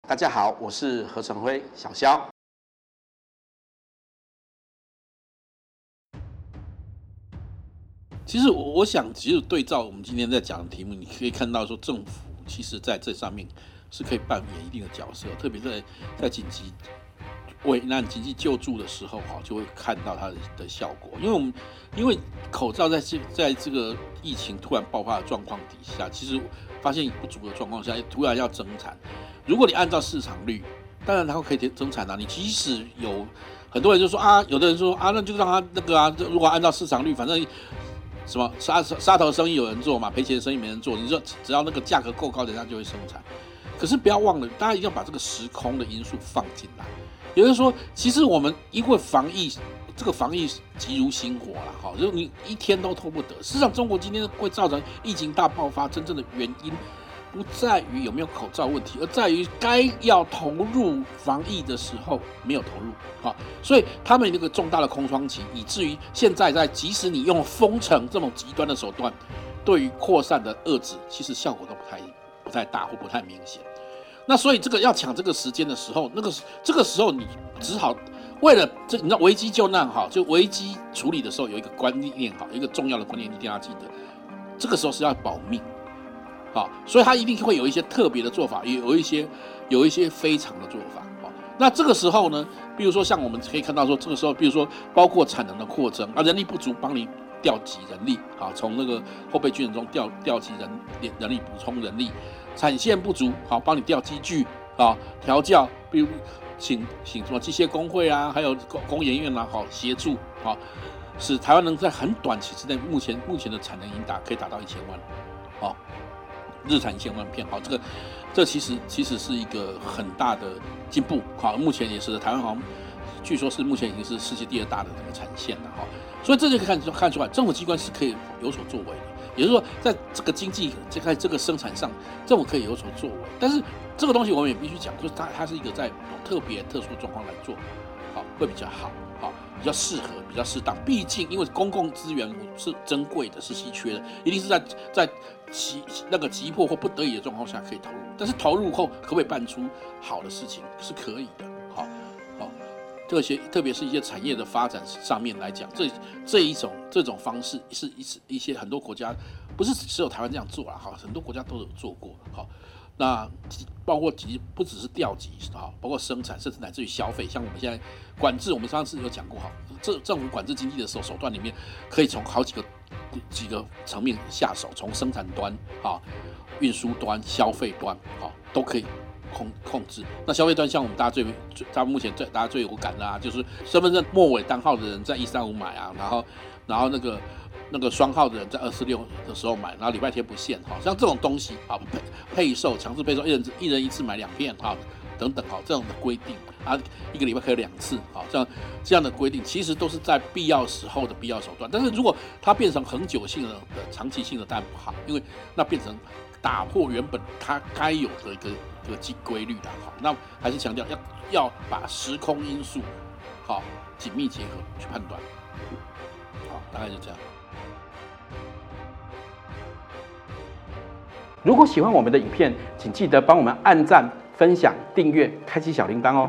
大家好，我是何成辉，小肖。其实我我想，其实对照我们今天在讲的题目，你可以看到说，政府其实在这上面是可以扮演一定的角色，特别在在紧急危难经济救助的时候，哈，就会看到它的的效果。因为我们因为口罩在这在这个疫情突然爆发的状况底下，其实发现不足的状况下，突然要增产。如果你按照市场率，当然它可以增产啊。你即使有很多人就说啊，有的人说啊，那就让他那个啊，如果按照市场率，反正。什么杀杀头生意有人做嘛，赔钱生意没人做。你说只要那个价格够高，人家就会生产。可是不要忘了，大家一定要把这个时空的因素放进来。也就是说，其实我们因为防疫，这个防疫急如星火了，哈，就你一天都拖不得。事实上，中国今天会造成疫情大爆发，真正的原因。不在于有没有口罩问题，而在于该要投入防疫的时候没有投入，好，所以他们那个重大的空窗期，以至于现在在即使你用封城这种极端的手段，对于扩散的遏制，其实效果都不太不太大或不太明显。那所以这个要抢这个时间的时候，那个这个时候你只好为了这，你知道危机救难哈，就危机处理的时候有一个观念哈，一个重要的观念一定要记得，这个时候是要保命。好，所以他一定会有一些特别的做法，也有一些有一些非常的做法。好，那这个时候呢，比如说像我们可以看到说，这个时候，比如说包括产能的扩增啊，人力不足，帮你调集人力，好，从那个后备军人中调调集人人力补充人力，产线不足，好，帮你调机具啊，调教，比如请请什么机械工会啊，还有工工研院啊，好协助，好，使台湾能在很短期之内，目前目前的产能已经达可以达到一千万，好。日产一千万片，好，这个，这其实其实是一个很大的进步，好，目前也是台湾好像，据说是目前已经是世界第二大的这个产线了，哈，所以这就可以看出看出来，政府机关是可以有所作为的，也就是说，在这个经济在这个生产上，政府可以有所作为，但是这个东西我们也必须讲，就是它它是一个在特别特殊状况来做，好，会比较好，好，比较适合，比较适当，毕竟因为公共资源是珍贵的，是稀缺的，一定是在在。急那个急迫或不得已的状况下可以投入，但是投入后可不可以办出好的事情是可以的。这些特别是一些产业的发展上面来讲，这这一种这种方式是一是一些很多国家不是只有台湾这样做了，哈，很多国家都有做过。好，那包括急不只是调集，好，包括生产，甚至乃至于消费，像我们现在管制，我们上次有讲过，哈，这政府管制经济的时候手段里面，可以从好几个。几个层面下手，从生产端啊、运输端、消费端啊，都可以控控制。那消费端，像我们大家最最，他目前最大家最有感的啊，就是身份证末尾单号的人在一三五买啊，然后然后那个那个双号的人在二四六的时候买，然后礼拜天不限，好像这种东西啊，配配售强制配售，一人一人一次买两片啊。等等，好，这样的规定啊，一个礼拜可以两次，好，像这样的规定其实都是在必要时候的必要手段。但是如果它变成恒久性的、的长期性的，当然不好，因为那变成打破原本它该有的一个一个规规律的，好，那还是强调要要把时空因素好紧密结合去判断，好，大概就这样。如果喜欢我们的影片，请记得帮我们按赞。分享、订阅、开启小铃铛哦。